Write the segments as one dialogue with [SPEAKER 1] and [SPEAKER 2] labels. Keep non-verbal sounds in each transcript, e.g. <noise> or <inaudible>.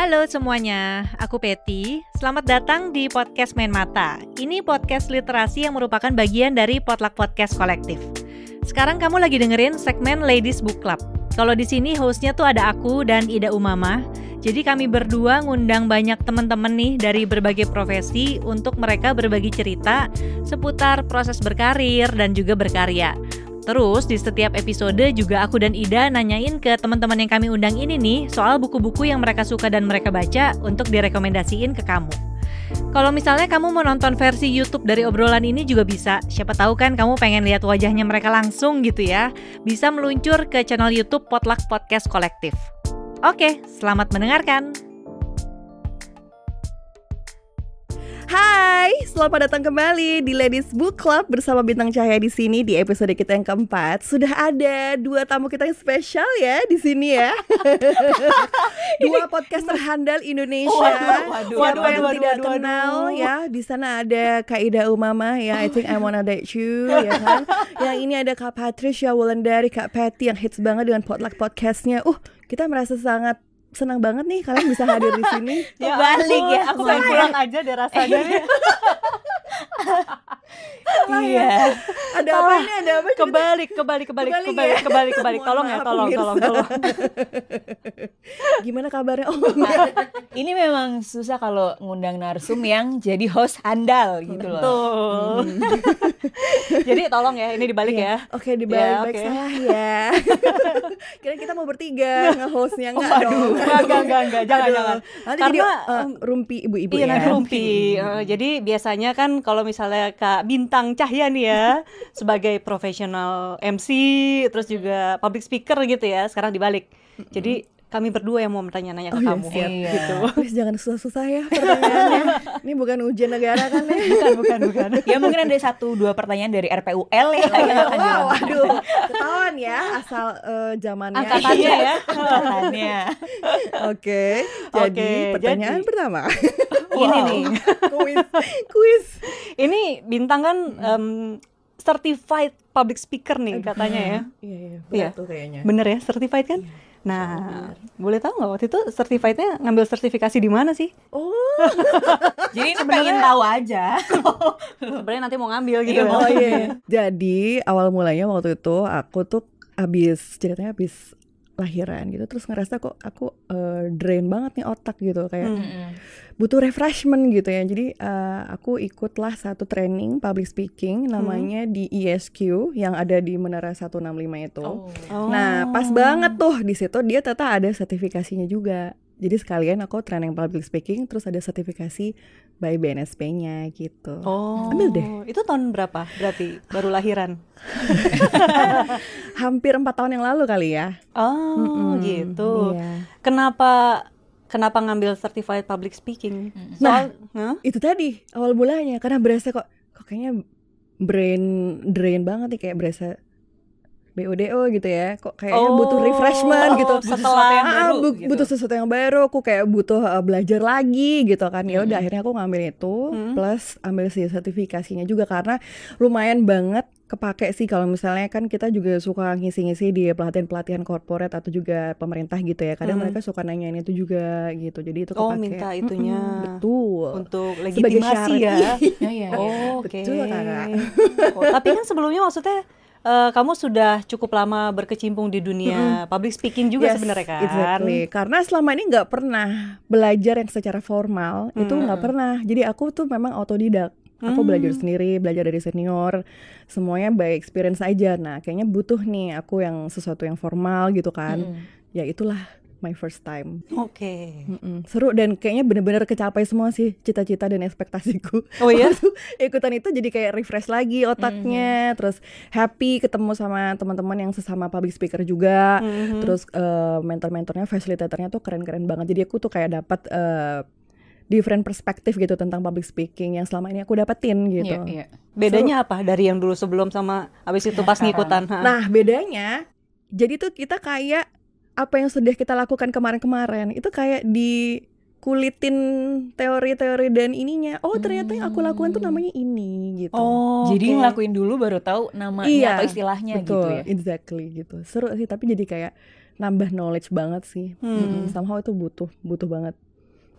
[SPEAKER 1] Halo semuanya, aku Peti. Selamat datang di podcast Main Mata. Ini podcast literasi yang merupakan bagian dari Potluck Podcast Kolektif. Sekarang kamu lagi dengerin segmen Ladies Book Club. Kalau di sini hostnya tuh ada aku dan Ida Umama. Jadi kami berdua ngundang banyak teman-teman nih dari berbagai profesi untuk mereka berbagi cerita seputar proses berkarir dan juga berkarya. Terus di setiap episode juga aku dan Ida nanyain ke teman-teman yang kami undang ini nih soal buku-buku yang mereka suka dan mereka baca untuk direkomendasiin ke kamu. Kalau misalnya kamu mau nonton versi YouTube dari obrolan ini juga bisa. Siapa tahu kan kamu pengen lihat wajahnya mereka langsung gitu ya. Bisa meluncur ke channel YouTube Potluck Podcast Kolektif. Oke, selamat mendengarkan.
[SPEAKER 2] Hai, selamat datang kembali di Ladies Book Club bersama Bintang Cahaya di sini di episode kita yang keempat. Sudah ada dua tamu kita yang spesial ya di sini ya. <laughs> dua podcast terhandal Indonesia.
[SPEAKER 3] Waduh, waduh,
[SPEAKER 2] Siapa
[SPEAKER 3] waduh,
[SPEAKER 2] yang
[SPEAKER 3] waduh,
[SPEAKER 2] tidak
[SPEAKER 3] waduh,
[SPEAKER 2] kenal
[SPEAKER 3] waduh.
[SPEAKER 2] ya? Di sana ada Kak Ida Umama ya. I think I wanna date you ya kan. yang ini ada Kak Patricia Wulandari, Kak Patty yang hits banget dengan potluck podcastnya. Uh, kita merasa sangat senang banget nih kalian bisa hadir di sini. <laughs>
[SPEAKER 3] Kebalik ya, aku pengen pulang aja deh rasanya nih. <laughs> <laughs> Iya.
[SPEAKER 2] Ada apa ini? Ada apa? Cerita-
[SPEAKER 3] Kebalik, kebalik, kebalik,
[SPEAKER 2] Kebalik
[SPEAKER 3] kebalik,
[SPEAKER 2] ya?
[SPEAKER 3] kebalik, kebalik.
[SPEAKER 2] Mohon
[SPEAKER 3] Tolong ya, tolong, tolong, tolong.
[SPEAKER 2] Gimana kabarnya? Oh.
[SPEAKER 4] Ini memang susah kalau ngundang narsum yang jadi host handal gitu loh.
[SPEAKER 3] Tuh. <laughs> Jadi tolong ya, ini dibalik ya.
[SPEAKER 2] Oke dibalik
[SPEAKER 3] Ya, <laughs>
[SPEAKER 2] salah ya. Kira kita mau bertiga nge-hostnya enggak
[SPEAKER 3] Waduh,
[SPEAKER 2] dong.
[SPEAKER 3] enggak, enggak, enggak, enggak, jangan,
[SPEAKER 2] Aduh.
[SPEAKER 3] jangan.
[SPEAKER 2] Nanti
[SPEAKER 3] Karena,
[SPEAKER 2] jadi uh, rumpi ibu-ibu
[SPEAKER 3] Iya
[SPEAKER 2] ya.
[SPEAKER 3] nanti rumpi. Eh, jadi biasanya kan kalau misalnya Kak Bintang Cahya nih ya <laughs> sebagai profesional MC terus juga public speaker gitu ya, sekarang dibalik. Jadi kami berdua yang mau bertanya-nanya ke
[SPEAKER 2] Oh, iya,
[SPEAKER 3] kamu.
[SPEAKER 2] siap.
[SPEAKER 4] Iya. <laughs>
[SPEAKER 3] Gitu.
[SPEAKER 2] Please jangan susah-susah ya pertanyaannya. <laughs> Ini bukan ujian negara kan ya.
[SPEAKER 3] Bukan, bukan, bukan.
[SPEAKER 4] Ya mungkin ada satu dua pertanyaan dari RPUL ya yang akan
[SPEAKER 2] Wow, waduh, ketahuan ya asal eh, zamannya.
[SPEAKER 3] Angkatannya ya.
[SPEAKER 4] Angkatannya.
[SPEAKER 2] Oke, jadi
[SPEAKER 3] Oke,
[SPEAKER 2] pertanyaan
[SPEAKER 3] jadi-
[SPEAKER 2] pertama.
[SPEAKER 3] Ini nih. <laughs>
[SPEAKER 2] kuis, kuis.
[SPEAKER 3] Ini Bintang kan em, certified public speaker nih katanya ya.
[SPEAKER 2] Iya, iya,
[SPEAKER 3] Iya.
[SPEAKER 2] tuh kayaknya.
[SPEAKER 3] Bener ya, certified kan? Nah, boleh tahu nggak waktu itu certifiednya ngambil sertifikasi di mana sih?
[SPEAKER 2] Oh, <laughs>
[SPEAKER 4] Jadi ini pengen tahu aja. <laughs>
[SPEAKER 3] Sebenarnya nanti mau ngambil gitu.
[SPEAKER 2] Oh iya. Jadi awal mulanya waktu itu aku tuh abis ceritanya abis lahiran gitu terus ngerasa kok aku eh, drain banget nih otak gitu kayak
[SPEAKER 3] Hmm.
[SPEAKER 2] Butuh refreshment gitu ya jadi eh, aku ikutlah satu training public speaking namanya di ESQ yang ada di Menara 165 itu
[SPEAKER 3] Oh.
[SPEAKER 2] nah pas banget tuh di situ dia ternyata ada sertifikasinya juga jadi sekalian aku training public speaking terus ada sertifikasi by BNSP-nya gitu
[SPEAKER 3] Oh,
[SPEAKER 2] Ambil deh.
[SPEAKER 3] Itu tahun berapa? Berarti baru lahiran. <laughs>
[SPEAKER 2] hampir empat tahun yang lalu kali ya
[SPEAKER 3] Oh,
[SPEAKER 2] Mm-mm,
[SPEAKER 3] gitu.
[SPEAKER 2] iya.
[SPEAKER 3] Kenapa kenapa ngambil certified public speaking?
[SPEAKER 2] Nah.
[SPEAKER 3] Soal, Hah?
[SPEAKER 2] itu tadi awal mulanya karena berasa kok kok kayaknya brain drain banget nih kayak berasa BODO gitu ya kok kayaknya butuh
[SPEAKER 3] Oh,
[SPEAKER 2] refreshment gitu
[SPEAKER 4] butuh
[SPEAKER 3] setelah
[SPEAKER 4] sesuatu yang
[SPEAKER 2] Ah,
[SPEAKER 4] baru
[SPEAKER 2] bu-
[SPEAKER 4] gitu.
[SPEAKER 2] butuh sesuatu yang baru aku kayak butuh uh, belajar lagi gitu kan ya udah akhirnya aku ngambil itu
[SPEAKER 3] Mm.
[SPEAKER 2] plus ambil si sertifikasinya juga karena lumayan banget kepake sih kalau misalnya kan kita juga suka ngisi-ngisi di pelatihan-pelatihan korporat atau juga pemerintah gitu ya kadang
[SPEAKER 3] Mm.
[SPEAKER 2] mereka suka nanyain itu juga gitu jadi itu
[SPEAKER 3] Oh,
[SPEAKER 2] kepake
[SPEAKER 3] minta itunya.
[SPEAKER 2] Mm-mm, betul
[SPEAKER 3] untuk legitimasi
[SPEAKER 2] syarat.
[SPEAKER 3] ya. <laughs>
[SPEAKER 4] Oh iya.
[SPEAKER 3] Oh, oke.
[SPEAKER 2] Betul, Kakak.
[SPEAKER 3] Oh, tapi kan sebelumnya maksudnya eh, kamu sudah cukup lama berkecimpung di dunia public speaking juga
[SPEAKER 2] Yes,
[SPEAKER 3] sebenarnya kan.
[SPEAKER 2] Exactly. Karena selama ini nggak pernah belajar yang secara formal itu
[SPEAKER 3] Hmm.
[SPEAKER 2] nggak pernah. Jadi aku tuh memang otodidak. Aku
[SPEAKER 3] Hmm.
[SPEAKER 2] belajar sendiri, belajar dari senior, semuanya by experience aja. Nah, kayaknya butuh nih aku yang sesuatu yang formal gitu kan.
[SPEAKER 4] Mm.
[SPEAKER 2] Ya itulah my first time.
[SPEAKER 3] Oke.
[SPEAKER 2] Mm-mm. Seru dan kayaknya bener-bener kecapai semua sih cita-cita dan ekspektasiku.
[SPEAKER 3] Oh iya? <laughs>
[SPEAKER 2] Ikutan itu jadi kayak refresh lagi otaknya, terus happy ketemu sama teman-teman yang sesama public speaker juga.
[SPEAKER 3] Mhm.
[SPEAKER 2] Terus eh, mentor-mentornya, fasilitatornya tuh keren-keren banget. Jadi aku tuh kayak dapat eh, different perspektif gitu tentang public speaking yang selama ini aku dapetin gitu.
[SPEAKER 4] Iya, iya.
[SPEAKER 3] Bedanya apa dari yang dulu sebelum sama abis itu pas ngikutan? Ha?
[SPEAKER 2] Nah bedanya, jadi tuh kita kayak apa yang sudah kita lakukan kemarin-kemarin itu kayak di kulitin teori-teori dan ininya. Oh ternyata yang aku lakukan tuh namanya ini gitu.
[SPEAKER 3] Oh,
[SPEAKER 4] Jadi
[SPEAKER 3] oke.
[SPEAKER 4] ngelakuin dulu baru tahu namanya
[SPEAKER 2] Iya,
[SPEAKER 4] atau istilahnya
[SPEAKER 2] Betul,
[SPEAKER 4] gitu ya.
[SPEAKER 2] exactly gitu. Seru sih tapi jadi kayak nambah knowledge banget sih.
[SPEAKER 3] Hmm.
[SPEAKER 2] Mm-mm, Somehow itu butuh butuh banget.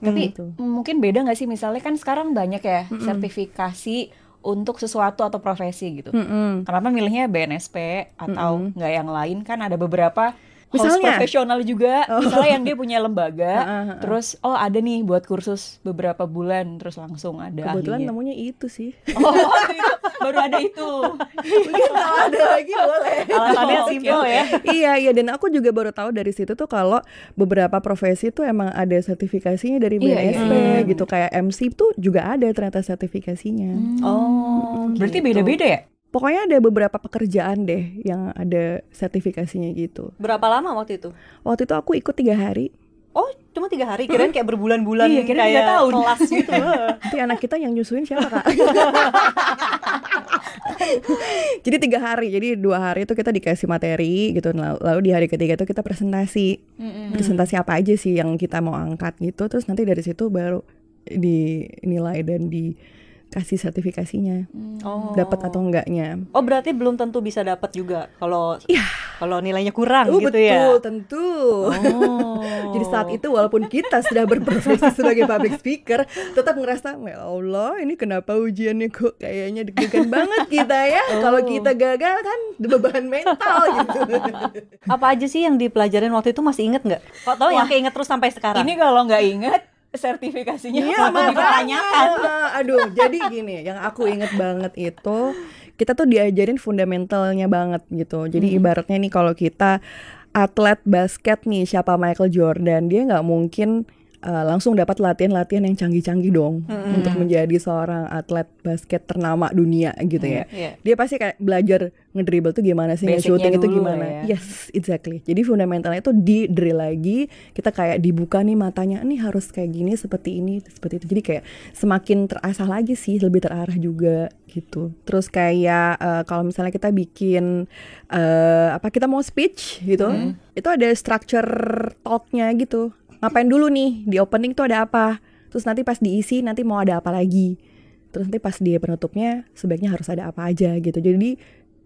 [SPEAKER 4] Tapi
[SPEAKER 2] Gitu.
[SPEAKER 4] mungkin beda nggak sih misalnya kan sekarang banyak ya sertifikasi untuk sesuatu atau profesi gitu.
[SPEAKER 2] Mm-mm.
[SPEAKER 4] Kenapa milihnya BNSP atau nggak yang lain kan ada beberapa host
[SPEAKER 2] Misalnya?
[SPEAKER 4] profesional juga, misalnya yang dia punya lembaga,
[SPEAKER 2] Heeh, <laughs> heeh.
[SPEAKER 4] terus oh ada nih buat kursus beberapa bulan, terus langsung ada
[SPEAKER 2] Kebetulan
[SPEAKER 4] ahlinya.
[SPEAKER 2] namanya itu sih.
[SPEAKER 4] Oh, itu, baru ada itu.
[SPEAKER 2] Mungkin kalau ada lagi boleh.
[SPEAKER 3] Alasannya
[SPEAKER 4] Oh,
[SPEAKER 3] simple
[SPEAKER 4] oke.
[SPEAKER 3] ya.
[SPEAKER 2] iya iya dan aku juga baru tahu dari situ tuh kalau beberapa profesi tuh emang ada sertifikasinya dari
[SPEAKER 4] Iya, iya,
[SPEAKER 2] BNSP
[SPEAKER 3] iya.
[SPEAKER 2] gitu kayak MC tuh juga ada ternyata sertifikasinya.
[SPEAKER 4] Oh, berarti
[SPEAKER 3] gitu.
[SPEAKER 4] beda-beda ya?
[SPEAKER 2] Pokoknya ada beberapa pekerjaan deh yang ada sertifikasinya gitu.
[SPEAKER 3] Berapa lama waktu itu?
[SPEAKER 2] Waktu itu aku ikut tiga hari.
[SPEAKER 3] Oh, cuma tiga hari. Kirain kayak berbulan-bulan
[SPEAKER 4] Iya, kirain
[SPEAKER 3] kayak
[SPEAKER 4] tahun.
[SPEAKER 3] kelas gitu. <laughs>
[SPEAKER 2] Nanti anak kita yang nyusuin siapa kak? <laughs> jadi tiga hari, jadi dua hari itu kita dikasih materi gitu. Lalu, lalu di hari ketiga itu kita presentasi, presentasi apa aja sih yang kita mau angkat gitu. Terus nanti dari situ baru dinilai dan dikasih sertifikasinya,
[SPEAKER 3] Oh.
[SPEAKER 2] dapat atau enggaknya.
[SPEAKER 3] Oh, berarti belum tentu bisa dapat juga kalau
[SPEAKER 2] Iya.
[SPEAKER 3] kalau nilainya kurang
[SPEAKER 2] Oh
[SPEAKER 3] gitu
[SPEAKER 2] betul,
[SPEAKER 3] ya.
[SPEAKER 2] tentu.
[SPEAKER 3] Oh. <laughs>
[SPEAKER 2] Jadi saat itu walaupun kita sudah berprofesi <laughs> sebagai public speaker, tetap ngerasa, ya Allah, ini kenapa ujiannya kok kayaknya deg-degan banget kita ya. Kalau kita gagal kan beban mental gitu. <laughs>
[SPEAKER 3] Apa aja sih yang dipelajarin waktu itu masih inget nggak? Kok tau yang keinget terus sampai sekarang?
[SPEAKER 4] Ini kalau nggak inget sertifikasinya
[SPEAKER 2] Iya,
[SPEAKER 4] apa dipertanyakan. <laughs>
[SPEAKER 2] Aduh, jadi gini, yang aku inget banget itu kita tuh diajarin fundamentalnya banget gitu. Jadi ibaratnya nih kalau kita atlet basket nih siapa Michael Jordan, dia nggak mungkin uh, langsung dapat latihan-latihan yang canggih-canggih dong untuk menjadi seorang atlet basket ternama dunia gitu ya.
[SPEAKER 3] Iya.
[SPEAKER 2] Dia pasti kayak belajar ngedribble tuh gimana sih, shooting itu gimana.
[SPEAKER 4] ya.
[SPEAKER 2] Yes, exactly. Jadi fundamentalnya itu di drill lagi, kita kayak dibuka nih matanya, nih harus kayak gini, seperti ini, seperti itu. Jadi kayak semakin terasah lagi sih, lebih terarah juga gitu. Terus kayak eh, kalau misalnya kita bikin eh, apa kita mau speech gitu, itu ada structure talknya gitu. Ngapain dulu nih di opening tuh ada apa? Terus nanti pas diisi nanti mau ada apa lagi? Terus nanti pas di penutupnya sebaiknya harus ada apa aja gitu. Jadi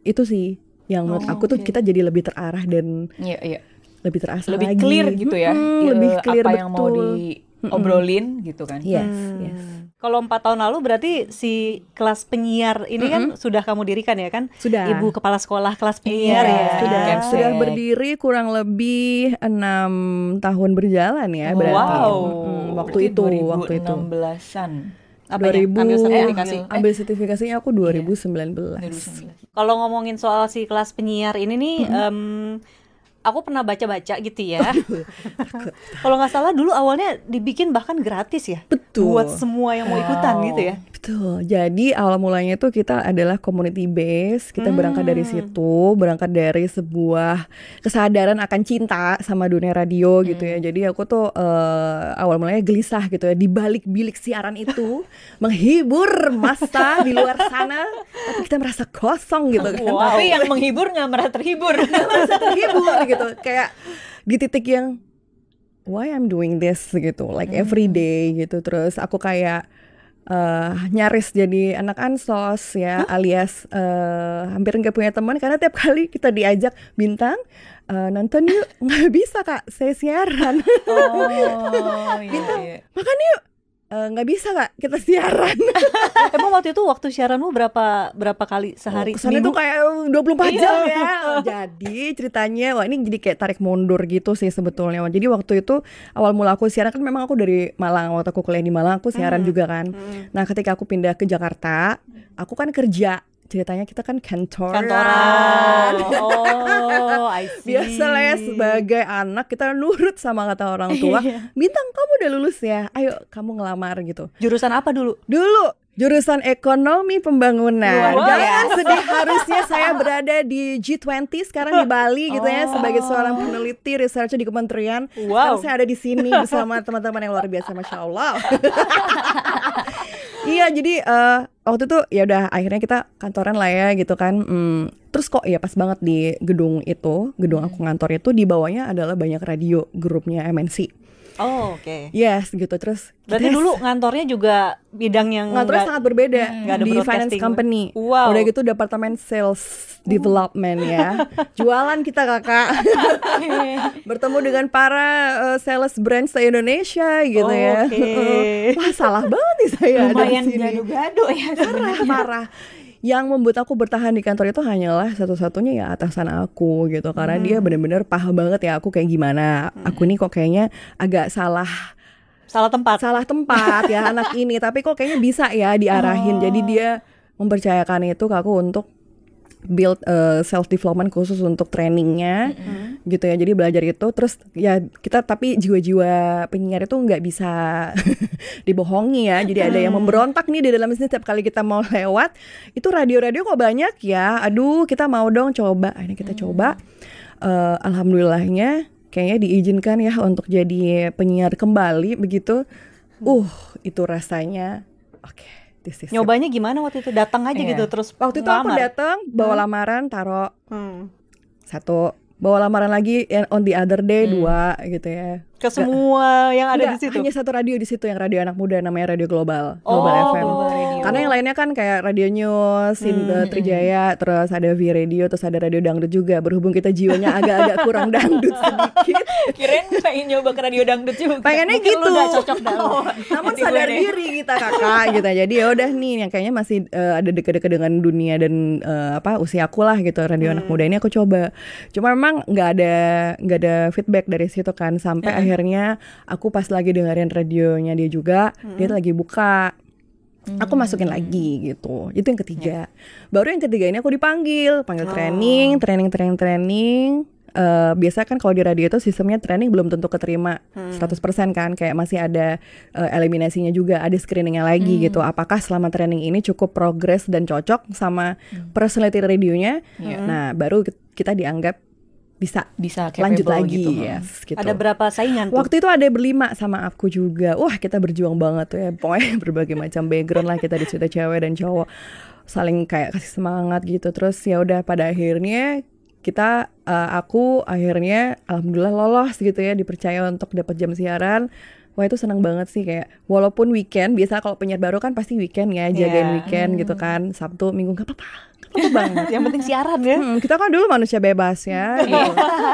[SPEAKER 2] itu sih yang menurut
[SPEAKER 3] Oh,
[SPEAKER 2] aku tuh
[SPEAKER 3] oke.
[SPEAKER 2] kita jadi lebih terarah dan
[SPEAKER 4] Iya, iya.
[SPEAKER 2] lebih terasa
[SPEAKER 4] Lebih
[SPEAKER 2] lagi.
[SPEAKER 4] clear gitu ya. Eh,
[SPEAKER 2] lebih clear
[SPEAKER 4] apa
[SPEAKER 2] betul.
[SPEAKER 4] yang mau diobrolin gitu kan.
[SPEAKER 2] Yes,
[SPEAKER 3] Hmm.
[SPEAKER 2] yes.
[SPEAKER 3] Kalau empat tahun lalu berarti si kelas penyiar ini kan sudah kamu dirikan ya kan?
[SPEAKER 2] Sudah.
[SPEAKER 3] Ibu kepala sekolah kelas penyiar
[SPEAKER 4] Iya,
[SPEAKER 3] ya.
[SPEAKER 2] sudah
[SPEAKER 4] Capsek.
[SPEAKER 2] sudah berdiri kurang lebih enam tahun berjalan ya berarti.
[SPEAKER 3] Wow.
[SPEAKER 2] Mm-mm, waktu
[SPEAKER 4] Berarti
[SPEAKER 2] itu, waktu itu.
[SPEAKER 4] 2016-an.
[SPEAKER 3] Apa ya?
[SPEAKER 2] 2000
[SPEAKER 3] Ambil sertifikasi.
[SPEAKER 2] eh, ambil sertifikasinya aku 2019.
[SPEAKER 4] 2019.
[SPEAKER 3] Kalau ngomongin soal si kelas penyiar ini nih, em, aku pernah baca-baca gitu ya. <laughs> Kalau nggak salah dulu awalnya dibikin bahkan gratis ya.
[SPEAKER 2] Betul.
[SPEAKER 3] Buat semua yang mau ikutan
[SPEAKER 4] Wow.
[SPEAKER 3] gitu ya.
[SPEAKER 2] Betul. Jadi awal mulanya itu kita adalah community base. Kita berangkat dari situ, berangkat dari sebuah kesadaran akan cinta sama dunia radio gitu ya. Jadi aku tuh eh, awal mulanya gelisah gitu ya di balik bilik siaran itu <laughs> menghibur masa di luar sana, tapi kita merasa kosong gitu kan.
[SPEAKER 4] Tapi yang menghibur nggak merasa terhibur.
[SPEAKER 2] merasa terhibur gitu. Kayak di titik yang why I'm doing this? gitu, like every day gitu. Terus aku kayak eh, nyaris jadi anak ansos ya, alias eh, hampir nggak punya teman. Karena tiap kali kita diajak bintang eh, nonton yuk. <laughs> Nggak bisa kak, saya siaran.
[SPEAKER 4] Oh, iya, iya.
[SPEAKER 2] Makan yuk Eh, nggak bisa kak, kita siaran. <laughs>
[SPEAKER 3] Emang waktu itu waktu siaranmu berapa berapa kali sehari?
[SPEAKER 2] Ke sana
[SPEAKER 3] seminggu?
[SPEAKER 2] tuh kayak 24 jam ya. Jadi ceritanya wah ini jadi kayak tarik mundur gitu sih sebetulnya. Jadi waktu itu awal mula aku siaran kan memang aku dari Malang waktu aku kuliah di Malang aku siaran juga kan. Nah, ketika aku pindah ke Jakarta, aku kan kerja. Ceritanya kita kan kantoran.
[SPEAKER 3] kantoran. <laughs> Oh, I see.
[SPEAKER 2] Biasa lah ya sebagai anak kita nurut sama kata orang <laughs> tua. Bintang kamu udah lulus ya. Ayo kamu ngelamar gitu.
[SPEAKER 3] Jurusan apa dulu?
[SPEAKER 2] Dulu jurusan ekonomi pembangunan.
[SPEAKER 4] Luar
[SPEAKER 2] Jangan sedih harusnya saya berada di G20 sekarang di Bali gitu ya sebagai seorang peneliti researcher di kementerian.
[SPEAKER 3] Wow.
[SPEAKER 2] Sekarang saya ada di sini bersama teman-teman yang luar biasa, masya Allah. <laughs> iya, jadi eh, waktu itu ya udah akhirnya kita kantoran lah ya gitu kan. Hmm, terus kok ya pas banget di gedung itu, gedung aku ngantor itu di bawahnya adalah banyak radio grupnya MNC.
[SPEAKER 3] Oh, oke.
[SPEAKER 2] Yes gitu terus
[SPEAKER 3] Berarti
[SPEAKER 2] kita-
[SPEAKER 3] dulu ngantornya juga bidang yang
[SPEAKER 2] ngantornya
[SPEAKER 3] nggak-
[SPEAKER 2] sangat berbeda
[SPEAKER 3] ada
[SPEAKER 2] di finance company.
[SPEAKER 3] Wow.
[SPEAKER 2] Udah gitu departemen sales development ya. <laughs> Jualan kita kakak. <laughs> Bertemu dengan para uh, sales brands di Indonesia gitu ya.
[SPEAKER 3] Oke. <laughs>
[SPEAKER 2] Wah salah banget nih saya ada di
[SPEAKER 4] Lumayan
[SPEAKER 2] sini.
[SPEAKER 4] gado-gado ya
[SPEAKER 2] Parah,
[SPEAKER 4] sebenarnya.
[SPEAKER 2] Yang membuat aku bertahan di kantor itu hanyalah satu-satunya ya atasan aku gitu. Karena dia bener-bener paham banget ya aku kayak gimana. Aku nih kok kayaknya agak salah
[SPEAKER 3] salah tempat.
[SPEAKER 2] salah tempat ya <laughs> anak ini. Tapi kok kayaknya bisa ya diarahin. Jadi dia mempercayakan itu ke aku untuk build self development khusus untuk trainingnya gitu ya. Jadi belajar itu terus ya kita tapi jiwa-jiwa penyiar itu nggak bisa <laughs> dibohongi ya. Jadi ada yang memberontak nih di dalam sini setiap kali kita mau lewat. Itu radio-radio kok banyak ya. Aduh kita mau dong coba. Akhirnya kita coba. Eh, alhamdulillahnya kayaknya diizinkan ya untuk jadi penyiar kembali begitu. Uh itu rasanya. Oke this is it.
[SPEAKER 3] Nyobanya gimana waktu itu? Datang aja
[SPEAKER 4] Iya.
[SPEAKER 3] gitu terus
[SPEAKER 2] waktu itu aku
[SPEAKER 3] ngelamar?
[SPEAKER 2] datang bawa lamaran taruh
[SPEAKER 3] Hmm.
[SPEAKER 2] satu bawa lamaran lagi on the other day dua gitu ya
[SPEAKER 3] Ke semua yang ada
[SPEAKER 2] Enggak,
[SPEAKER 3] di situ.
[SPEAKER 2] hanya satu radio di situ yang radio anak muda namanya radio global
[SPEAKER 3] Oh,
[SPEAKER 2] global FM
[SPEAKER 4] Global Radio.
[SPEAKER 2] karena yang lainnya kan kayak radio news Sin-
[SPEAKER 3] Hmm.
[SPEAKER 2] eh, Trijaya terus ada V radio terus ada radio dangdut juga berhubung kita jiwanya agak-agak kurang dangdut sedikit
[SPEAKER 4] Kirain pengen nyoba ke radio dangdut juga.
[SPEAKER 2] pengennya
[SPEAKER 4] Mungkin lu
[SPEAKER 2] gitu
[SPEAKER 4] udah cocok dah. <laughs>
[SPEAKER 2] namun sadar
[SPEAKER 4] deh.
[SPEAKER 2] diri kita kakak gitu jadi ya udah nih yang kayaknya masih eh, ada deket-deket dengan dunia dan eh, apa usia aku lah gitu radio anak muda ini aku coba cuma memang nggak ada nggak ada feedback dari situ kan sampai akhirnya aku pas lagi dengerin radionya dia juga dia lagi buka. Aku masukin lagi gitu. Itu yang ketiga. Baru yang ketiga ini aku dipanggil. Panggil training training training training. Eh, biasa kan kalau di radio itu sistemnya training belum tentu keterima 100% kan. Kayak masih ada eh, eliminasinya juga ada screeningnya lagi gitu. Apakah selama training ini cukup progres dan cocok sama personality radionya? Nah baru kita dianggap bisa
[SPEAKER 4] Bisa
[SPEAKER 2] lanjut lagi
[SPEAKER 4] gitu.
[SPEAKER 2] yes gitu
[SPEAKER 3] Ada berapa saingan tuh?
[SPEAKER 2] Waktu itu ada berlima sama aku juga. Wah kita berjuang banget tuh ya. Pokoknya <laughs> berbagai macam background lah kita di situ cewek dan cowok saling kayak kasih semangat gitu. Terus ya udah pada akhirnya kita eh, aku akhirnya alhamdulillah lolos gitu ya dipercaya untuk dapat jam siaran. Wah itu seneng banget sih kayak walaupun weekend biasa kalau penyiar baru kan pasti weekend ya jagain
[SPEAKER 3] Iya.
[SPEAKER 2] weekend gitu kan Sabtu Minggu nggak apa-apa apa-apa banget.
[SPEAKER 3] Yang penting siaran ya.
[SPEAKER 2] Hmm, kita kan dulu manusia bebas ya. gitu.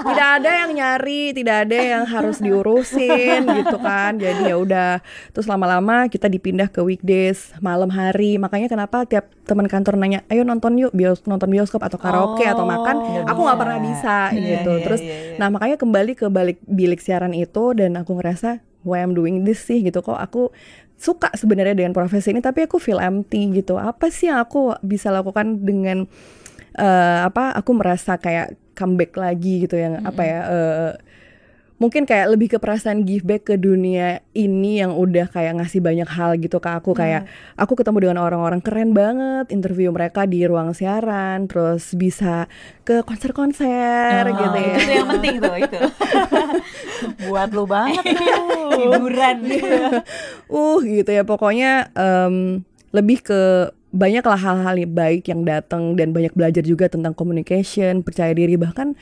[SPEAKER 2] tidak ada yang nyari, tidak ada yang harus diurusin gitu kan. Jadi ya udah. Terus lama-lama kita dipindah ke weekdays, malam hari. Makanya kenapa tiap teman kantor nanya, "Ayo nonton yuk, bios nonton bioskop atau karaoke atau makan."
[SPEAKER 3] Oh.
[SPEAKER 2] Aku nggak pernah bisa
[SPEAKER 3] Iya,
[SPEAKER 2] gitu.
[SPEAKER 3] iya,
[SPEAKER 2] Terus
[SPEAKER 3] iya, iya.
[SPEAKER 2] nah makanya kembali ke balik bilik siaran itu dan aku ngerasa why I'm doing this sih gitu kok aku suka sebenarnya dengan profesi ini tapi aku feel empty gitu. Apa sih yang aku bisa lakukan dengan eh, apa aku merasa kayak comeback lagi gitu yang apa ya eh, mungkin kayak lebih ke perasaan give back ke dunia ini yang udah kayak ngasih banyak hal gitu ke aku kayak aku ketemu dengan orang-orang keren banget interview mereka di ruang siaran terus bisa ke konser-konser
[SPEAKER 4] Oh,
[SPEAKER 2] gitu ya
[SPEAKER 4] Itu yang penting tuh itu. <laughs>
[SPEAKER 3] Buat lu banget tuh. <laughs>
[SPEAKER 4] Hiburan. <laughs>
[SPEAKER 2] uh gitu ya pokoknya em, lebih ke banyaklah hal-hal baik yang datang dan banyak belajar juga tentang communication percaya diri bahkan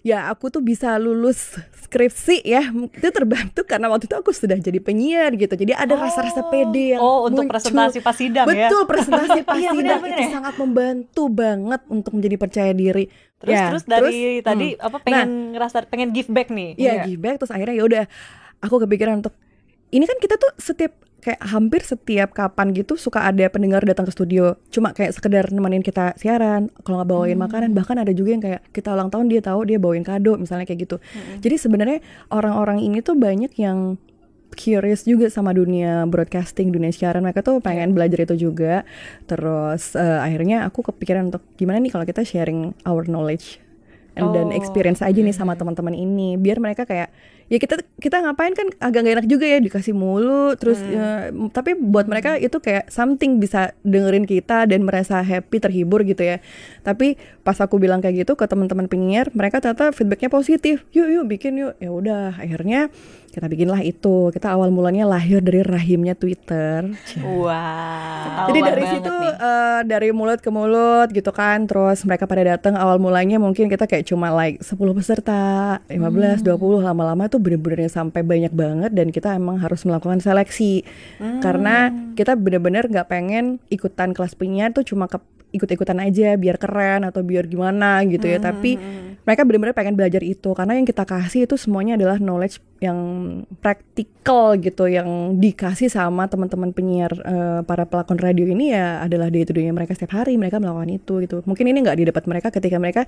[SPEAKER 2] ya aku tuh bisa lulus skripsi ya itu terbantu karena waktu itu aku sudah jadi penyiar gitu jadi ada rasa-rasa pede yang
[SPEAKER 3] Oh, untuk
[SPEAKER 2] muncul.
[SPEAKER 3] presentasi pas sidang ya.
[SPEAKER 2] betul presentasi <laughs> pas
[SPEAKER 4] Iya,
[SPEAKER 2] sidang
[SPEAKER 4] benar-benar
[SPEAKER 2] itu
[SPEAKER 4] ya.
[SPEAKER 2] sangat membantu banget untuk menjadi percaya diri
[SPEAKER 3] Terus
[SPEAKER 2] Ya,
[SPEAKER 3] terus dari
[SPEAKER 2] hmm.
[SPEAKER 3] tadi apa pengen ngerasa pengen give back nih.
[SPEAKER 2] Iya, give back terus akhirnya ya udah aku kepikiran untuk ini kan kita tuh setiap kayak hampir setiap kapan gitu suka ada pendengar datang ke studio. Cuma kayak sekedar nemenin kita siaran kalau nggak bawain makanan. Bahkan ada juga yang kayak kita ulang tahun dia tahu dia bawain kado misalnya kayak gitu. Jadi sebenarnya orang-orang ini tuh banyak yang curious juga sama dunia broadcasting dunia siaran. Mereka tuh pengen belajar itu juga. Terus eh, akhirnya aku kepikiran untuk gimana nih kalau kita sharing our knowledge and dan
[SPEAKER 3] Oh.
[SPEAKER 2] experience aja nih sama teman-teman ini. Biar mereka kayak ya kita kita ngapain kan agak gak enak juga ya dikasih mulu terus ya, m- tapi buat mereka itu kayak something bisa dengerin kita dan merasa happy terhibur gitu ya. Tapi pas aku bilang kayak gitu ke teman-teman penyiar mereka ternyata feedbacknya positif. Yuk yuk bikin yuk. Ya udah akhirnya kita bikinlah itu. Kita awal mulanya lahir dari rahimnya Twitter.
[SPEAKER 3] Wah.
[SPEAKER 2] jadi dari situ
[SPEAKER 4] nih.
[SPEAKER 2] eh, dari mulut ke mulut gitu kan, terus mereka pada datang awal mulanya mungkin kita kayak cuma like 10 peserta, 15, 20 lama-lama tuh bener-bener yang sampai banyak banget dan kita emang harus melakukan seleksi. Karena kita bener-bener nggak pengen ikutan kelas penyiar tuh cuma ke ikut-ikutan aja biar keren atau biar gimana gitu ya. Tapi mereka bener-bener pengen belajar itu. Karena yang kita kasih itu semuanya adalah knowledge yang praktikal gitu yang dikasih sama teman-teman penyiar eh, para pelakon radio ini ya adalah day to day mereka setiap hari mereka melakukan itu gitu. Mungkin ini nggak didapat mereka ketika mereka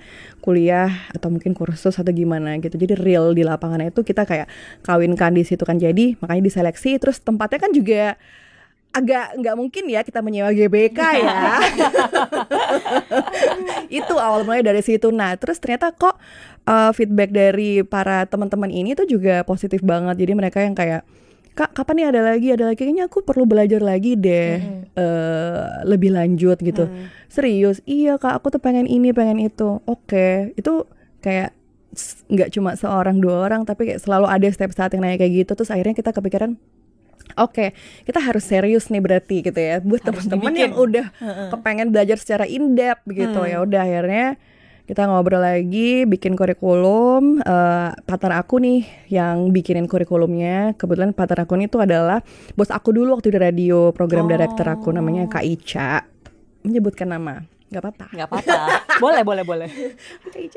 [SPEAKER 2] kuliah atau mungkin kursus atau gimana gitu. Jadi real di lapangan itu kita kayak kawinkan di situ kan. Jadi makanya diseleksi terus tempatnya kan juga agak nggak mungkin ya kita menyewa GBK <laughs> ya. Itu awal mulai dari situ. Nah terus ternyata kok uh, feedback dari para teman-teman ini tuh juga positif banget. Jadi mereka yang kayak kak kapan nih ada lagi? Ada lagi? Kayaknya aku perlu belajar lagi deh eh, lebih lanjut gitu. Serius? Iya kak aku tuh pengen ini pengen itu. Oke. Itu kayak nggak cuma seorang dua orang tapi kayak selalu ada setiap saat yang nanya kayak gitu. Terus akhirnya kita kepikiran Oke, kita harus serius nih berarti gitu ya. Buat teman-teman yang udah kepengen belajar secara in-depth gitu ya. Udah akhirnya kita ngobrol lagi, bikin kurikulum. Eh, partner aku nih yang bikinin kurikulumnya. Kebetulan partner aku ini tuh adalah bos aku dulu waktu di radio, program director aku namanya Kak Ica. Menyebutkan nama, nggak apa-apa.
[SPEAKER 3] nggak apa-apa boleh boleh boleh. <laughs>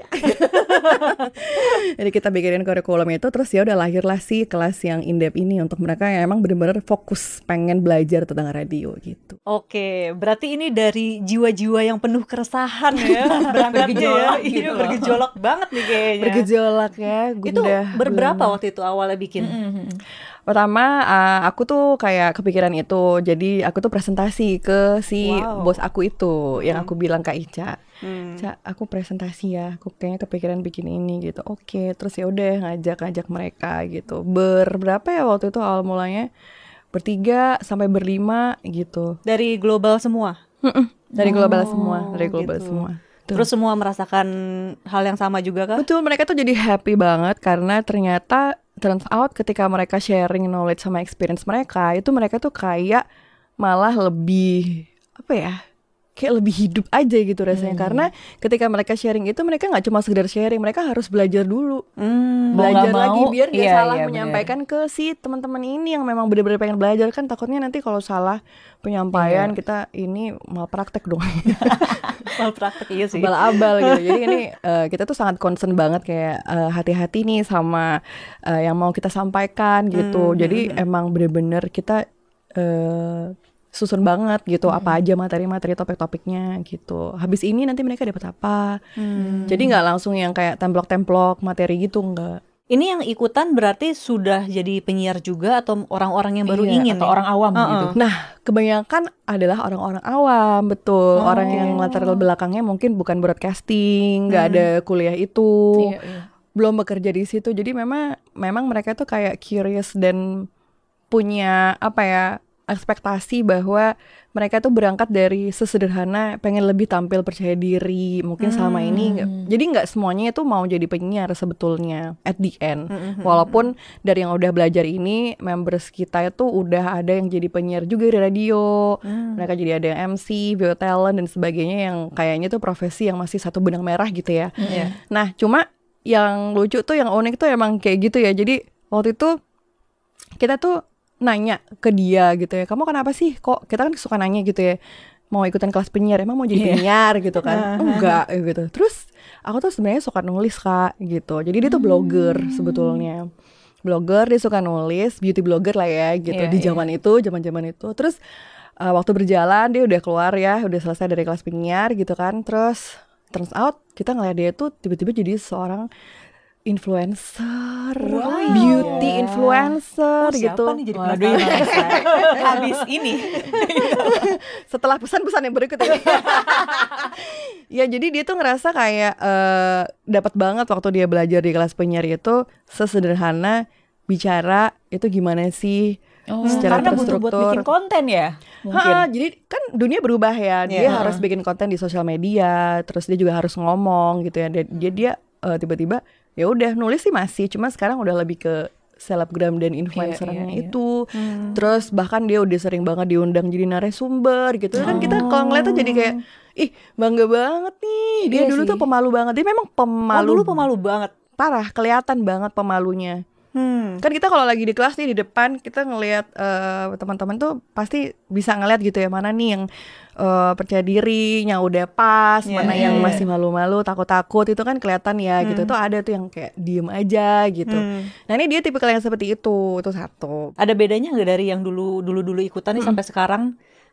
[SPEAKER 3] <laughs>
[SPEAKER 2] Jadi kita bikinin kurikulum itu terus ya udah lahirlah sih kelas yang in depth ini untuk mereka yang emang bener-bener fokus pengen belajar tentang radio gitu.
[SPEAKER 3] Oke, berarti ini dari jiwa-jiwa yang penuh keresahan ya, <laughs> berangkatnya ya, iya
[SPEAKER 4] gitu.
[SPEAKER 3] bergejolak banget nih kayaknya.
[SPEAKER 2] Bergejolak ya,
[SPEAKER 3] Itu
[SPEAKER 2] gundah.
[SPEAKER 3] berberapa waktu itu awalnya bikin?
[SPEAKER 2] Pertama uh, aku tuh kayak kepikiran itu, jadi aku tuh presentasi ke si
[SPEAKER 3] Wow.
[SPEAKER 2] bos aku itu yang aku bilang Kak Ica.
[SPEAKER 3] Hmm.
[SPEAKER 2] Ca, aku presentasi ya, aku kayaknya kepikiran bikin ini gitu. Oke, terus ya udah ngajak-ngajak mereka gitu. Berberapa ya waktu itu awal mulanya? Bertiga sampai berlima gitu.
[SPEAKER 3] Dari global semua.
[SPEAKER 2] Mm-mm, dari global
[SPEAKER 3] Oh,
[SPEAKER 2] semua, dari global
[SPEAKER 3] gitu.
[SPEAKER 2] semua. Tuh.
[SPEAKER 3] Terus semua merasakan hal yang sama juga kah?
[SPEAKER 2] Betul, mereka tuh jadi happy banget karena ternyata turns out ketika mereka sharing knowledge sama experience mereka, itu mereka tuh kayak malah lebih apa ya? Kayak lebih hidup aja gitu rasanya karena ketika mereka sharing itu mereka nggak cuma sekedar sharing, mereka harus belajar dulu.
[SPEAKER 3] Hmm.
[SPEAKER 4] Mau
[SPEAKER 2] belajar
[SPEAKER 4] nggak
[SPEAKER 2] lagi
[SPEAKER 4] mau,
[SPEAKER 2] biar nggak
[SPEAKER 4] iya,
[SPEAKER 2] salah
[SPEAKER 4] iya,
[SPEAKER 2] menyampaikan ke si teman-teman ini yang memang benar-benar pengen belajar kan takutnya nanti kalau salah penyampaian kita ini malpraktek dong. <laughs>
[SPEAKER 3] Mal praktek iya sih.
[SPEAKER 2] abal-abal gitu. Jadi ini <laughs> eh, kita tuh sangat concern banget kayak eh, hati-hati nih sama eh, yang mau kita sampaikan gitu.
[SPEAKER 3] Hmm,
[SPEAKER 2] Jadi emang bener-bener kita eh, susun banget gitu apa aja materi-materi topik-topiknya gitu. Habis ini nanti mereka dapat apa.
[SPEAKER 3] Hmm.
[SPEAKER 2] Jadi nggak langsung yang kayak templok-templok materi gitu nggak.
[SPEAKER 3] Ini yang ikutan berarti sudah jadi penyiar juga atau orang-orang yang baru
[SPEAKER 4] Iya,
[SPEAKER 3] ingin
[SPEAKER 4] atau
[SPEAKER 3] nih?
[SPEAKER 4] orang awam
[SPEAKER 3] Uh-uh.
[SPEAKER 4] gitu.
[SPEAKER 2] Nah, kebanyakan adalah orang-orang awam, betul.
[SPEAKER 3] Oh,
[SPEAKER 2] Orang yang latar belakangnya mungkin bukan broadcasting, nggak ada kuliah itu.
[SPEAKER 4] Iya, iya.
[SPEAKER 2] belum bekerja di situ jadi memang memang mereka tuh kayak curious dan punya apa ya ekspektasi bahwa mereka tuh berangkat dari sesederhana pengen lebih tampil percaya diri mungkin selama ini nggak- jadi nggak semuanya itu mau jadi penyiar sebetulnya at the end. Walaupun dari yang udah belajar ini members kita itu udah ada yang jadi penyiar juga di radio mereka jadi ada yang MC, bio talent dan sebagainya yang kayaknya tuh profesi yang masih satu benang merah gitu ya.
[SPEAKER 4] Iya.
[SPEAKER 2] Nah, cuma yang lucu tuh yang unik tuh emang kayak gitu ya. Jadi waktu itu kita tuh nanya ke dia gitu ya. Kamu kenapa sih kok kita kan suka nanya gitu ya. Mau ikutan kelas penyiar, emang mau jadi
[SPEAKER 4] Iya.
[SPEAKER 2] penyiar gitu kan? <laughs> Enggak gitu. Terus aku tuh sebenarnya suka nulis kak gitu. Jadi dia tuh blogger sebetulnya. Blogger dia suka nulis, beauty blogger lah ya gitu
[SPEAKER 4] Iya,
[SPEAKER 2] di zaman itu, zaman-zaman itu. Terus uh, waktu berjalan dia udah keluar ya, udah selesai dari kelas penyiar gitu kan. Terus turns out kita ngeliat dia tuh tiba-tiba jadi seorang influencer, beauty
[SPEAKER 4] Iya.
[SPEAKER 2] influencer gitu.
[SPEAKER 3] Siapa nih jadi
[SPEAKER 4] Waduh,
[SPEAKER 3] penasaran? <laughs> Habis ini. <laughs>
[SPEAKER 2] Setelah pesan-pesan yang berikut ini. <laughs> ya jadi dia tuh ngerasa kayak eh, dapat banget waktu dia belajar di kelas penyiar itu sesederhana bicara itu gimana sih
[SPEAKER 4] Oh,
[SPEAKER 2] secara
[SPEAKER 4] karena butuh buat bikin konten ya mungkin.
[SPEAKER 2] Ha, jadi kan dunia berubah ya. Dia
[SPEAKER 3] Iya.
[SPEAKER 2] harus bikin konten di sosial media, terus dia juga harus ngomong gitu ya. Dia dia, dia eh, tiba-tiba ya udah nulis sih masih, cuma sekarang udah lebih ke selebgram dan influencernya
[SPEAKER 4] iya, iya.
[SPEAKER 2] itu. Terus bahkan dia udah sering banget diundang jadi narasumber gitu. Kan kita kalau ngeliat tuh jadi kayak ih bangga banget nih. Dia
[SPEAKER 4] Iya
[SPEAKER 2] dulu
[SPEAKER 4] sih.
[SPEAKER 2] tuh pemalu banget. Dia memang
[SPEAKER 3] Oh,
[SPEAKER 2] pemalu
[SPEAKER 3] dulu pemalu banget.
[SPEAKER 2] parah, kelihatan banget pemalunya.
[SPEAKER 3] Hmm.
[SPEAKER 2] Kan kita kalau lagi di kelas nih di depan kita ngelihat eh, teman-teman tuh pasti bisa ngelihat gitu ya mana nih yang eh, percaya diri, yang udah pas,
[SPEAKER 3] Iya,
[SPEAKER 2] mana
[SPEAKER 3] iya,
[SPEAKER 2] yang
[SPEAKER 3] iya.
[SPEAKER 2] masih malu-malu, takut-takut itu kan kelihatan ya gitu.
[SPEAKER 3] Hmm.
[SPEAKER 2] Tuh ada tuh yang kayak diem aja gitu.
[SPEAKER 3] Hmm.
[SPEAKER 2] Nah ini dia tipikal yang seperti itu, itu satu.
[SPEAKER 3] Ada bedanya nggak dari yang dulu dulu dulu ikutan nih sampai sekarang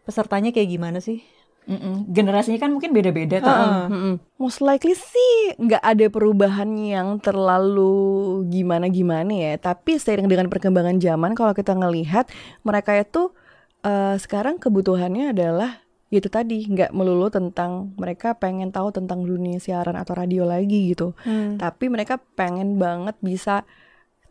[SPEAKER 3] pesertanya kayak gimana sih?
[SPEAKER 4] Mm-mm. Generasinya kan mungkin beda-beda tuh.
[SPEAKER 3] Heeh.
[SPEAKER 2] Mm-mm. Most likely sih nggak ada perubahan yang terlalu gimana-gimana ya. Tapi seiring dengan perkembangan zaman, kalau kita ngelihat mereka itu eh, sekarang kebutuhannya adalah itu tadi nggak melulu tentang mereka pengen tahu tentang dunia siaran atau radio lagi gitu.
[SPEAKER 3] Hmm.
[SPEAKER 2] Tapi mereka pengen banget bisa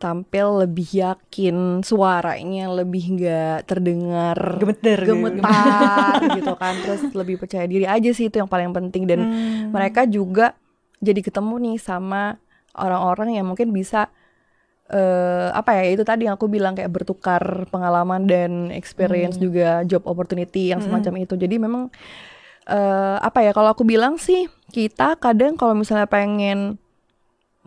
[SPEAKER 2] tampil lebih yakin suaranya lebih nggak terdengar
[SPEAKER 3] Gemeter gitu.
[SPEAKER 2] gemetar <laughs> gitu kan. Terus lebih percaya diri aja sih itu yang paling penting. Dan
[SPEAKER 3] Hmm.
[SPEAKER 2] mereka juga jadi ketemu nih sama orang-orang yang mungkin bisa eh apa ya itu tadi yang aku bilang kayak bertukar pengalaman dan experience juga job opportunity yang semacam itu. Jadi memang eh apa ya kalau aku bilang sih kita kadang kalau misalnya pengen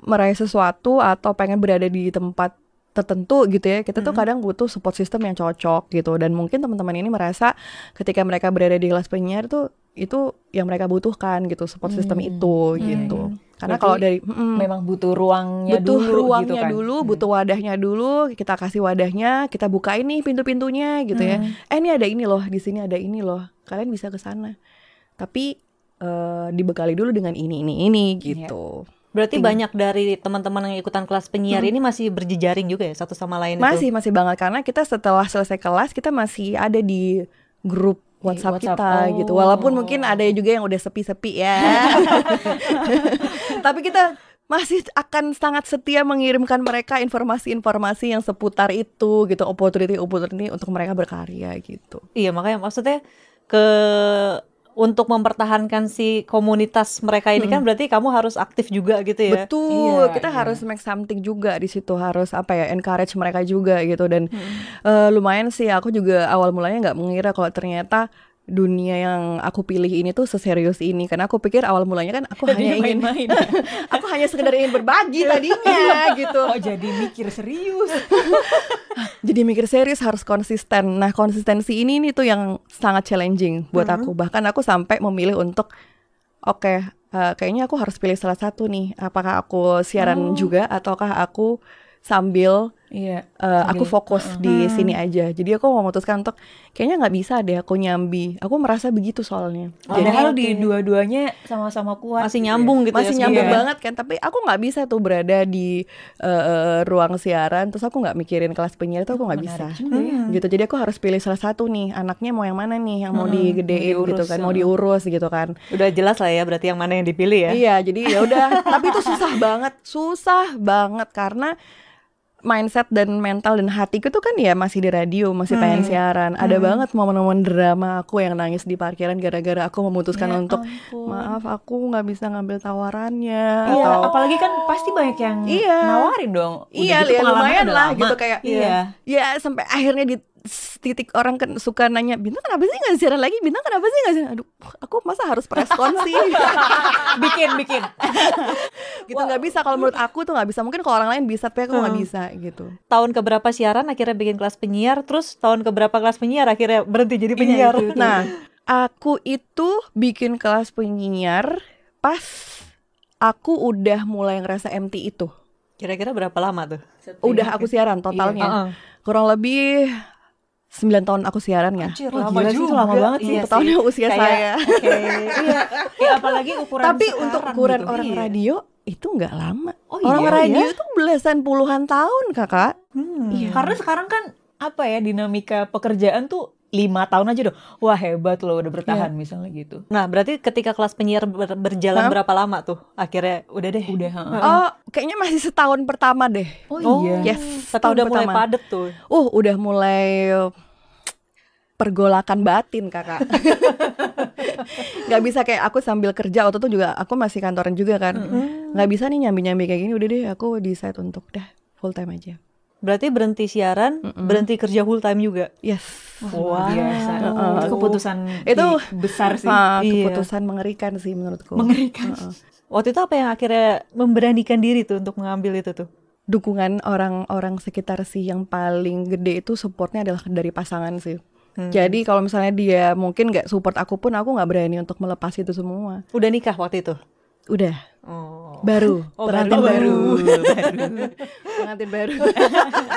[SPEAKER 2] meraih sesuatu atau pengen berada di tempat tertentu gitu ya kita tuh kadang butuh support system yang cocok gitu dan mungkin teman-teman ini merasa ketika mereka berada di kelas penyiar tuh itu yang mereka butuhkan gitu support system itu gitu karena
[SPEAKER 4] Berarti
[SPEAKER 2] kalau dari mm,
[SPEAKER 4] Memang butuh ruangnya
[SPEAKER 2] butuh
[SPEAKER 4] dulu
[SPEAKER 2] ruangnya
[SPEAKER 4] gitu kan.
[SPEAKER 2] dulu, butuh wadahnya dulu, kita kasih wadahnya, kita bukain nih pintu-pintunya gitu ya. Eh ini ada ini loh, di sini ada ini loh. Kalian bisa ke sana. Tapi eh, dibekali dulu dengan ini ini ini gitu.
[SPEAKER 3] Berarti banyak dari teman-teman yang ikutan kelas penyiar ini masih berjejaring juga ya satu sama lain
[SPEAKER 2] Masih
[SPEAKER 3] itu.
[SPEAKER 2] masih banget karena kita setelah selesai kelas kita masih ada di grup WhatsApp,
[SPEAKER 4] WhatsApp.
[SPEAKER 2] kita gitu.
[SPEAKER 4] Oh.
[SPEAKER 2] Walaupun mungkin ada juga yang udah sepi-sepi ya. <laughs> Tapi kita masih akan sangat setia mengirimkan mereka informasi-informasi yang seputar itu gitu, opportunity-opportunity untuk mereka berkarya gitu.
[SPEAKER 3] Iya makanya maksudnya ke untuk mempertahankan si komunitas mereka ini kan berarti kamu harus aktif juga gitu ya.
[SPEAKER 2] Betul,
[SPEAKER 4] Iya,
[SPEAKER 2] kita
[SPEAKER 4] iya.
[SPEAKER 2] harus make something juga di situ harus apa ya encourage mereka juga gitu dan eh, lumayan sih aku juga awal mulanya nggak mengira kalau ternyata dunia yang aku pilih ini tuh seserius ini. Karena aku pikir awal mulanya kan aku hanya ingin
[SPEAKER 4] main-main. <laughs>
[SPEAKER 2] aku hanya sekedar ingin berbagi tadinya <laughs> gitu.
[SPEAKER 4] Oh jadi mikir serius. <laughs>
[SPEAKER 2] jadi mikir serius harus konsisten. Nah konsistensi ini nih tuh yang sangat challenging buat aku. Bahkan aku sampai memilih untuk oke eh, kayaknya aku harus pilih salah satu nih. Apakah aku siaran juga ataukah aku sambil
[SPEAKER 4] Iya.
[SPEAKER 2] eh, aku fokus di sini aja jadi aku memutuskan untuk kayaknya nggak bisa deh aku nyambi aku merasa begitu soalnya
[SPEAKER 4] Padahal di dua-duanya sama-sama kuat.
[SPEAKER 3] Masih
[SPEAKER 4] gitu ya.
[SPEAKER 3] nyambung gitu
[SPEAKER 2] masih
[SPEAKER 3] ya.
[SPEAKER 2] nyambung
[SPEAKER 3] semuanya.
[SPEAKER 2] banget kan tapi aku nggak bisa tuh berada di eh, ruang siaran terus aku nggak mikirin kelas penyiar itu aku nggak bisa
[SPEAKER 4] ya.
[SPEAKER 2] gitu jadi aku harus pilih salah satu nih anaknya mau yang mana nih yang mau
[SPEAKER 4] Hmm,
[SPEAKER 2] digedein gitu kan mau
[SPEAKER 4] hmm.
[SPEAKER 2] diurus gitu kan
[SPEAKER 3] Udah jelas lah ya berarti yang mana yang dipilih ya.
[SPEAKER 2] iya jadi ya udah tapi itu susah banget susah banget karena mindset dan mental dan hatiku tuh kan ya masih di radio masih pengen siaran ada banget momen-momen drama aku yang nangis di parkiran gara-gara aku memutuskan
[SPEAKER 4] Ya
[SPEAKER 2] untuk
[SPEAKER 4] ampun.
[SPEAKER 2] maaf aku nggak bisa ngambil tawarannya
[SPEAKER 4] Iya,
[SPEAKER 2] atau
[SPEAKER 4] apalagi kan pasti banyak yang
[SPEAKER 2] Iya.
[SPEAKER 4] nawarin dong. Udah
[SPEAKER 2] iya
[SPEAKER 4] gitu
[SPEAKER 2] ya, lumayan lah
[SPEAKER 4] lama.
[SPEAKER 2] gitu kayak
[SPEAKER 3] Iya.
[SPEAKER 2] ya sampai akhirnya di titik orang kan suka nanya bintang kenapa sih nggak siaran lagi bintang kenapa sih nggak siaran aduh aku masa harus preskon sih <laughs>
[SPEAKER 4] bikin bikin. <laughs>
[SPEAKER 2] gitu nggak bisa kalau menurut aku tuh nggak bisa mungkin kalau orang lain bisa tapi aku nggak bisa gitu
[SPEAKER 3] Tahun keberapa siaran akhirnya bikin kelas penyiar, terus tahun keberapa kelas penyiar akhirnya berhenti jadi penyiar.
[SPEAKER 4] itu, itu.
[SPEAKER 2] nah aku itu bikin kelas penyiar pas aku udah mulai ngerasa empty itu
[SPEAKER 3] Kira-kira berapa lama tuh?
[SPEAKER 2] udah aku siaran totalnya
[SPEAKER 3] Heeh.
[SPEAKER 2] kurang lebih 9 tahun aku siaran ya
[SPEAKER 3] Anjir,
[SPEAKER 4] Oh, gila sih, itu lama banget sih.
[SPEAKER 3] Iya
[SPEAKER 2] tahunnya usia
[SPEAKER 3] Kayak-
[SPEAKER 2] saya
[SPEAKER 3] Oke.
[SPEAKER 4] Iya, ya, apalagi ukuran
[SPEAKER 2] tapi
[SPEAKER 4] sekarang
[SPEAKER 2] untuk ukuran
[SPEAKER 4] gitu.
[SPEAKER 2] orang
[SPEAKER 3] Iya.
[SPEAKER 2] radio itu nggak lama
[SPEAKER 4] Oh,
[SPEAKER 2] orang
[SPEAKER 4] iya,
[SPEAKER 2] radio
[SPEAKER 4] iya?
[SPEAKER 2] itu belasan puluhan tahun kakak
[SPEAKER 3] Hmm.
[SPEAKER 2] Iya.
[SPEAKER 4] Karena sekarang kan apa ya dinamika pekerjaan tuh lima tahun aja dong. Wah hebat loh udah bertahan misalnya gitu.
[SPEAKER 3] Nah, berarti ketika kelas penyiar ber- berjalan
[SPEAKER 2] Hah?
[SPEAKER 3] berapa lama tuh? Akhirnya udah deh.
[SPEAKER 4] Udah. heeh.
[SPEAKER 2] oh kayaknya masih setahun pertama deh
[SPEAKER 4] Oh,
[SPEAKER 3] Oh,
[SPEAKER 4] iya.
[SPEAKER 2] yes
[SPEAKER 3] Tapi
[SPEAKER 2] setahun
[SPEAKER 3] udah mulai
[SPEAKER 2] pertama.
[SPEAKER 3] padet tuh.
[SPEAKER 2] uh udah mulai pergolakan batin kakak <laughs> nggak bisa kayak aku sambil kerja waktu itu juga aku masih kantoran juga kan nggak bisa nih nyambi nyambi kayak gini udah deh aku decide untuk dah full time aja
[SPEAKER 3] Berarti berhenti siaran, berhenti kerja full time juga.
[SPEAKER 2] yes
[SPEAKER 4] Wah, biasa.
[SPEAKER 2] Heeh.
[SPEAKER 4] Itu keputusan
[SPEAKER 2] Itu,
[SPEAKER 4] besar sih.
[SPEAKER 3] Iya.
[SPEAKER 2] keputusan mengerikan sih menurutku
[SPEAKER 4] Mengerikan.
[SPEAKER 2] Heeh.
[SPEAKER 3] Waktu itu apa yang akhirnya memberanikan diri tuh untuk mengambil itu tuh?
[SPEAKER 2] dukungan orang-orang sekitar sih yang paling gede itu supportnya adalah dari pasangan sih.
[SPEAKER 3] Hmm.
[SPEAKER 2] Jadi kalau misalnya dia mungkin nggak support aku pun aku nggak berani untuk melepas itu semua.
[SPEAKER 3] Udah nikah waktu itu?
[SPEAKER 2] Udah
[SPEAKER 3] Oh.
[SPEAKER 2] baru
[SPEAKER 3] Oh,
[SPEAKER 2] pengantin
[SPEAKER 3] baru.
[SPEAKER 2] baru, <laughs> pengantin baru.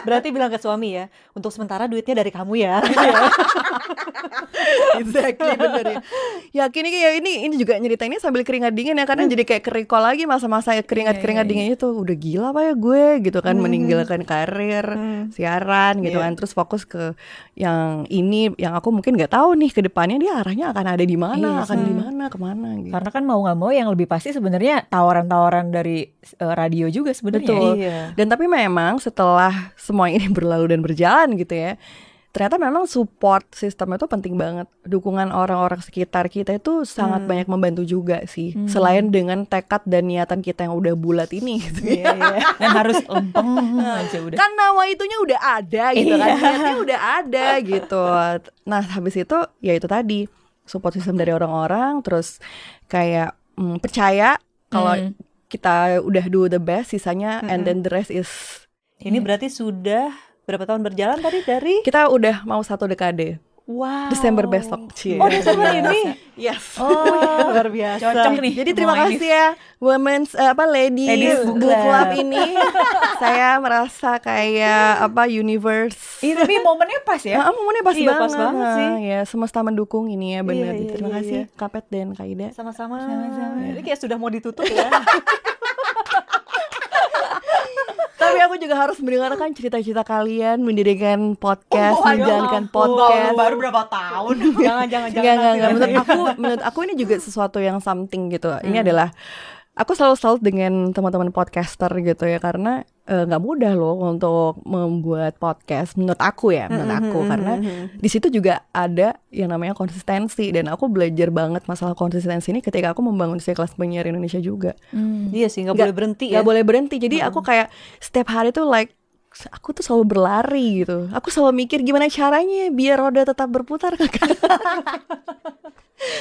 [SPEAKER 3] Berarti bilang ke suami ya, untuk sementara duitnya dari kamu ya. <laughs> <laughs>
[SPEAKER 2] exactly bener ya. Yakin ini ya ini ini juga nyeritainnya sambil keringat dingin ya karena jadi kayak kerikol lagi masa-masa keringat keringat
[SPEAKER 4] Iya, iya,
[SPEAKER 2] dinginnya tuh udah gila apa ya gue gitu kan meninggalkan karir siaran gitu
[SPEAKER 3] Iya.
[SPEAKER 2] kan terus fokus ke yang ini yang aku mungkin nggak tahu nih ke depannya dia arahnya akan ada di mana
[SPEAKER 4] Iya
[SPEAKER 2] akan
[SPEAKER 4] sih.
[SPEAKER 2] di mana ke mana gitu.
[SPEAKER 4] Karena kan mau nggak mau yang lebih pasti sebenarnya tawaran-tawaran dari eh, radio juga sebenarnya.
[SPEAKER 2] Betul.
[SPEAKER 3] Iya.
[SPEAKER 2] Dan tapi memang setelah semua ini <laughs> berlalu dan berjalan gitu ya, ternyata memang support sistem itu penting banget. Dukungan orang-orang sekitar kita itu sangat
[SPEAKER 3] Hmm.
[SPEAKER 2] banyak membantu juga sih.
[SPEAKER 4] Hmm.
[SPEAKER 2] Selain dengan tekad dan niatan kita yang udah bulat ini gitu ya.
[SPEAKER 3] Iya, iya.
[SPEAKER 4] Dan harus lempeng aja udah.
[SPEAKER 2] Kan nama itunya udah ada gitu kan.
[SPEAKER 4] Iya.
[SPEAKER 2] Niatnya udah ada gitu. Nah, habis itu ya itu tadi support system dari orang-orang terus kayak mm, percaya kalau
[SPEAKER 4] Hmm.
[SPEAKER 2] kita udah do the best sisanya and
[SPEAKER 3] Mm-mm.
[SPEAKER 2] then the rest is
[SPEAKER 3] Ini berarti sudah berapa tahun berjalan tadi dari
[SPEAKER 2] kita udah mau satu dekade
[SPEAKER 3] Wow.
[SPEAKER 2] Desember besok. Cie.
[SPEAKER 3] Oh, Desember ini.
[SPEAKER 2] Yes.
[SPEAKER 3] Oh, <laughs> luar biasa.
[SPEAKER 4] Cocok nih.
[SPEAKER 2] Jadi terima
[SPEAKER 4] Mau ini.
[SPEAKER 2] kasih ya Women's eh, apa Lady
[SPEAKER 4] Ladies
[SPEAKER 2] Book Club.
[SPEAKER 4] Club.
[SPEAKER 2] ini. <laughs> saya merasa kayak apa universe.
[SPEAKER 4] Iya tapi momennya pas ya.
[SPEAKER 2] Ah, momennya pas
[SPEAKER 3] Iya,
[SPEAKER 2] banget.
[SPEAKER 3] pas banget sih.
[SPEAKER 2] Ya, semesta mendukung ini ya benar.
[SPEAKER 3] Iya, iya,
[SPEAKER 2] terima
[SPEAKER 3] iya,
[SPEAKER 2] kasih
[SPEAKER 3] iya.
[SPEAKER 2] Kapet dan Kaida.
[SPEAKER 3] Sama-sama.
[SPEAKER 4] Sama-sama.
[SPEAKER 3] Ini kayak sudah mau ditutup ya. <laughs>
[SPEAKER 2] Tapi aku juga harus mendengarkan cerita-cerita kalian mendirikan podcast,
[SPEAKER 3] Oh,
[SPEAKER 2] menjalankan
[SPEAKER 3] ampun.
[SPEAKER 2] podcast.
[SPEAKER 4] baru berapa tahun. <laughs>
[SPEAKER 3] jangan, jangan, jangan.
[SPEAKER 2] Enggak. Menurut aku, menurut aku ini juga sesuatu yang something gitu. Ini
[SPEAKER 3] Hmm.
[SPEAKER 2] adalah aku selalu salut dengan teman-teman podcaster gitu ya karena eh, nggak mudah loh untuk membuat podcast. Menurut aku ya, menurut
[SPEAKER 3] Hmm,
[SPEAKER 2] aku karena di situ juga ada yang namanya konsistensi dan aku belajar banget masalah konsistensi ini ketika aku membangun kelas penyiar Indonesia juga.
[SPEAKER 3] Iya sih, nggak
[SPEAKER 2] Nggak-
[SPEAKER 3] boleh berhenti
[SPEAKER 2] Gak
[SPEAKER 3] ya.
[SPEAKER 2] boleh berhenti. Jadi aku kayak setiap hari tuh like aku tuh selalu berlari gitu. Aku selalu mikir gimana caranya biar roda tetap berputar. <laughs>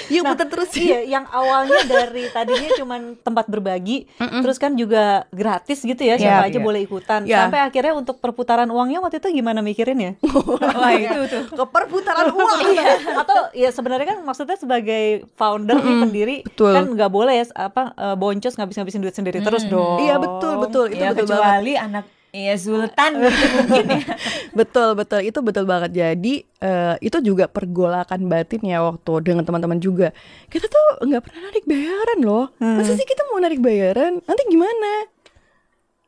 [SPEAKER 2] Yuk putar terus
[SPEAKER 3] Iya, yang awalnya dari tadinya cuman tempat berbagi, terus kan juga gratis gitu ya, siapa
[SPEAKER 2] Iya,
[SPEAKER 3] aja
[SPEAKER 2] iya.
[SPEAKER 3] boleh ikutan.
[SPEAKER 2] Iya.
[SPEAKER 3] Sampai akhirnya untuk perputaran uangnya waktu itu gimana mikirin ya?
[SPEAKER 4] Wah itu tuh.
[SPEAKER 2] ke perputaran uang. <laughs>
[SPEAKER 3] Atau ya sebenarnya kan maksudnya sebagai founder nih pendiri
[SPEAKER 2] betul.
[SPEAKER 3] kan nggak boleh ya apa eh, boncos ngabis-ngabisin duit sendiri terus dong.
[SPEAKER 2] Iya betul betul itu
[SPEAKER 4] ya
[SPEAKER 2] betul banget.
[SPEAKER 4] anak Iya Sultan gitu <laughs> mungkin ya.
[SPEAKER 2] Betul betul itu betul banget. Jadi eh, itu juga pergolakan batin ya waktu dengan teman-teman juga. Kita tuh nggak pernah narik bayaran loh. Masa sih kita mau narik bayaran? Nanti gimana?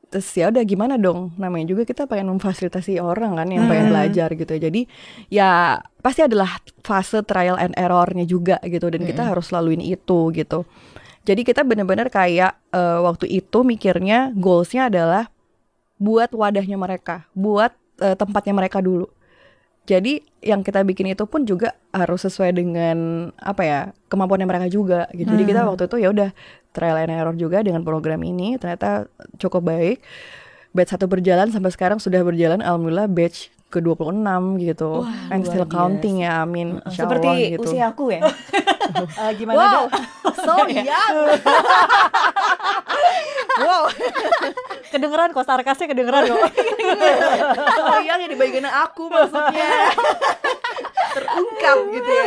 [SPEAKER 2] Terus ya udah gimana dong? Namanya juga kita pengen memfasilitasi orang kan yang pengen belajar gitu. Jadi ya pasti adalah fase trial and errornya juga gitu dan kita harus laluin itu gitu. Jadi kita benar-benar kayak eh, waktu itu mikirnya goalsnya adalah buat wadahnya mereka, buat eh, tempatnya mereka dulu. Jadi yang kita bikin itu pun juga harus sesuai dengan apa ya kemampuannya mereka juga. Gitu. Jadi kita waktu itu ya udah trial and error juga dengan program ini ternyata cukup baik. Batch satu berjalan sampai sekarang sudah berjalan alhamdulillah batch ke 26 gitu.
[SPEAKER 4] Wah,
[SPEAKER 2] And still
[SPEAKER 4] luar
[SPEAKER 2] counting ya, amin. Insya
[SPEAKER 4] Seperti
[SPEAKER 2] Allah, gitu.
[SPEAKER 4] usia aku ya. <laughs>
[SPEAKER 3] Eh, gimana
[SPEAKER 2] Wow, <laughs> so <laughs> young. wow,
[SPEAKER 3] Kedengeran kok sarkasnya kedengeran kok.
[SPEAKER 2] so young yang di bagian aku maksudnya. Terungkap gitu ya.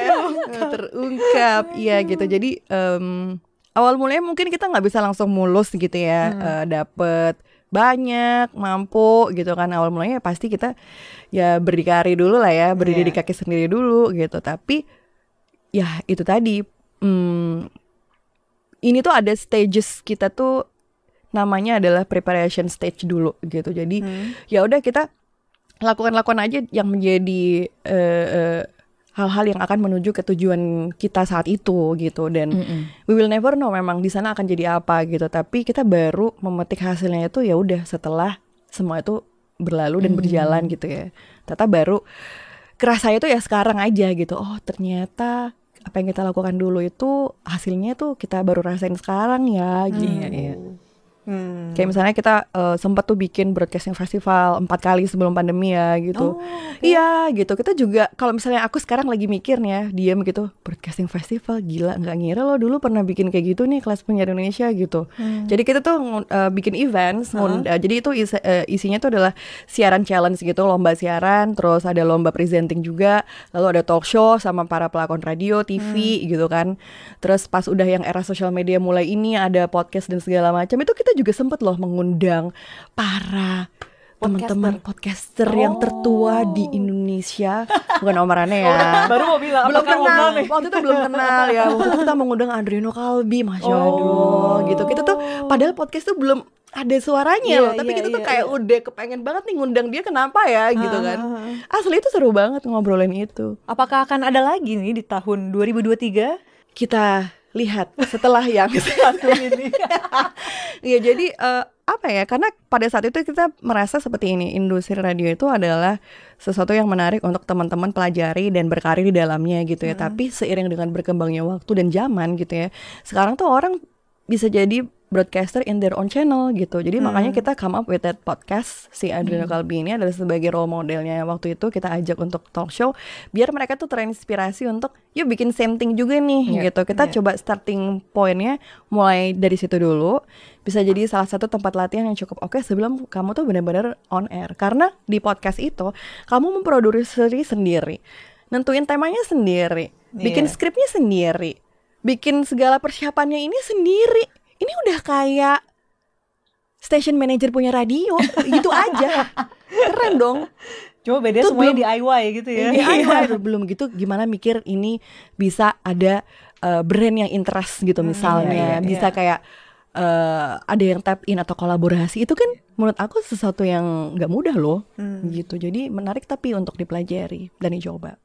[SPEAKER 2] Terungkap, iya gitu. Jadi em, awal mulanya mungkin kita nggak bisa langsung mulus gitu ya, eh, dapet banyak, mampu gitu kan. Awal mulanya pasti kita ya berdikari dulu lah ya, berdiri
[SPEAKER 3] Iya.
[SPEAKER 2] di kaki sendiri dulu gitu. Tapi ya itu tadi hmm, ini tuh ada stages kita tuh namanya adalah preparation stage dulu gitu jadi
[SPEAKER 3] Hmm.
[SPEAKER 2] ya udah kita lakukan-lakukan aja yang menjadi eh, eh, hal-hal yang akan menuju ke tujuan kita saat itu gitu. Dan we will never know memang di sana akan jadi apa gitu. Tapi kita baru memetik hasilnya itu ya udah setelah semua itu berlalu dan berjalan gitu ya. Ternyata baru kerasa itu ya sekarang aja gitu. Oh ternyata apa yang kita lakukan dulu itu hasilnya tuh kita baru rasain sekarang ya gitu.
[SPEAKER 4] Iya, iya.
[SPEAKER 3] Hmm.
[SPEAKER 2] Kayak misalnya kita uh, sempat tuh bikin broadcasting festival empat kali sebelum pandemi ya gitu.
[SPEAKER 3] Oh, oke.
[SPEAKER 2] Iya gitu. Kita juga kalau misalnya aku sekarang lagi mikir nih ya, diam gitu, broadcasting festival gila nggak ngira lo dulu pernah bikin kayak gitu nih kelas penyiar Indonesia gitu.
[SPEAKER 3] Hmm.
[SPEAKER 2] Jadi kita tuh uh, bikin events, ngund- uh, jadi itu is- uh, isinya tuh adalah siaran challenge gitu, lomba siaran, terus ada lomba presenting juga, lalu ada talk show sama para pelakon radio, TV
[SPEAKER 3] Hmm.
[SPEAKER 2] gitu kan. Terus pas udah yang era sosial media mulai ini ada podcast dan segala macam, itu kita juga sempet loh mengundang para teman-teman podcaster. yang tertua di Indonesia, <laughs> bukan omarannya ya.
[SPEAKER 4] Baru mau bilang
[SPEAKER 2] belum kenal.
[SPEAKER 4] Nih?
[SPEAKER 2] waktu itu belum kenal ya. Waktu itu kita mengundang Adriano Kalbi masya Allah gitu. Kita tuh padahal podcast tuh belum ada suaranya
[SPEAKER 3] Iya,
[SPEAKER 2] loh. Tapi
[SPEAKER 3] iya,
[SPEAKER 2] kita tuh
[SPEAKER 3] iya,
[SPEAKER 2] kayak
[SPEAKER 3] iya.
[SPEAKER 2] udah kepengen banget nih ngundang dia kenapa ya gitu kan. asli itu seru banget ngobrolin itu.
[SPEAKER 3] Apakah akan ada lagi nih di tahun 2023?
[SPEAKER 2] kita lihat setelah yang <laughs> satu ini. <laughs> Iya. Jadi eh, apa ya karena pada saat itu kita merasa seperti ini industri radio itu adalah sesuatu yang menarik untuk teman-teman pelajari dan berkarir di dalamnya gitu ya. Tapi seiring dengan berkembangnya waktu dan zaman gitu ya sekarang tuh orang bisa jadi broadcaster in their own channel gitu. Jadi makanya kita come up with that podcast. Si Adriano Kalbi ini adalah sebagai role modelnya. Waktu itu kita ajak untuk talk show biar mereka tuh terinspirasi untuk yuk bikin same thing juga nih
[SPEAKER 4] Iya,
[SPEAKER 2] gitu. Kita
[SPEAKER 4] iya.
[SPEAKER 2] coba starting pointnya mulai dari situ dulu. Bisa jadi salah satu tempat latihan yang cukup oke sebelum kamu tuh benar-benar on air. Karena di podcast itu kamu memproduksi sendiri. Nentuin temanya sendiri. Bikin
[SPEAKER 4] Iya.
[SPEAKER 2] skripnya sendiri. Bikin segala persiapannya ini sendiri ini udah kayak station manager punya radio gitu aja keren dong
[SPEAKER 3] Cuma beda
[SPEAKER 2] Itu
[SPEAKER 3] semuanya
[SPEAKER 2] belum-
[SPEAKER 3] DIY gitu ya.
[SPEAKER 2] Iya, belum gitu gimana mikir ini bisa ada uh, brand yang interest gitu misalnya,
[SPEAKER 4] iya, iya,
[SPEAKER 2] bisa
[SPEAKER 3] iya.
[SPEAKER 2] kayak uh, ada yang tap in atau kolaborasi itu kan menurut aku sesuatu yang nggak mudah loh,
[SPEAKER 3] Hmm.
[SPEAKER 2] gitu. Jadi menarik tapi untuk dipelajari dan dicoba.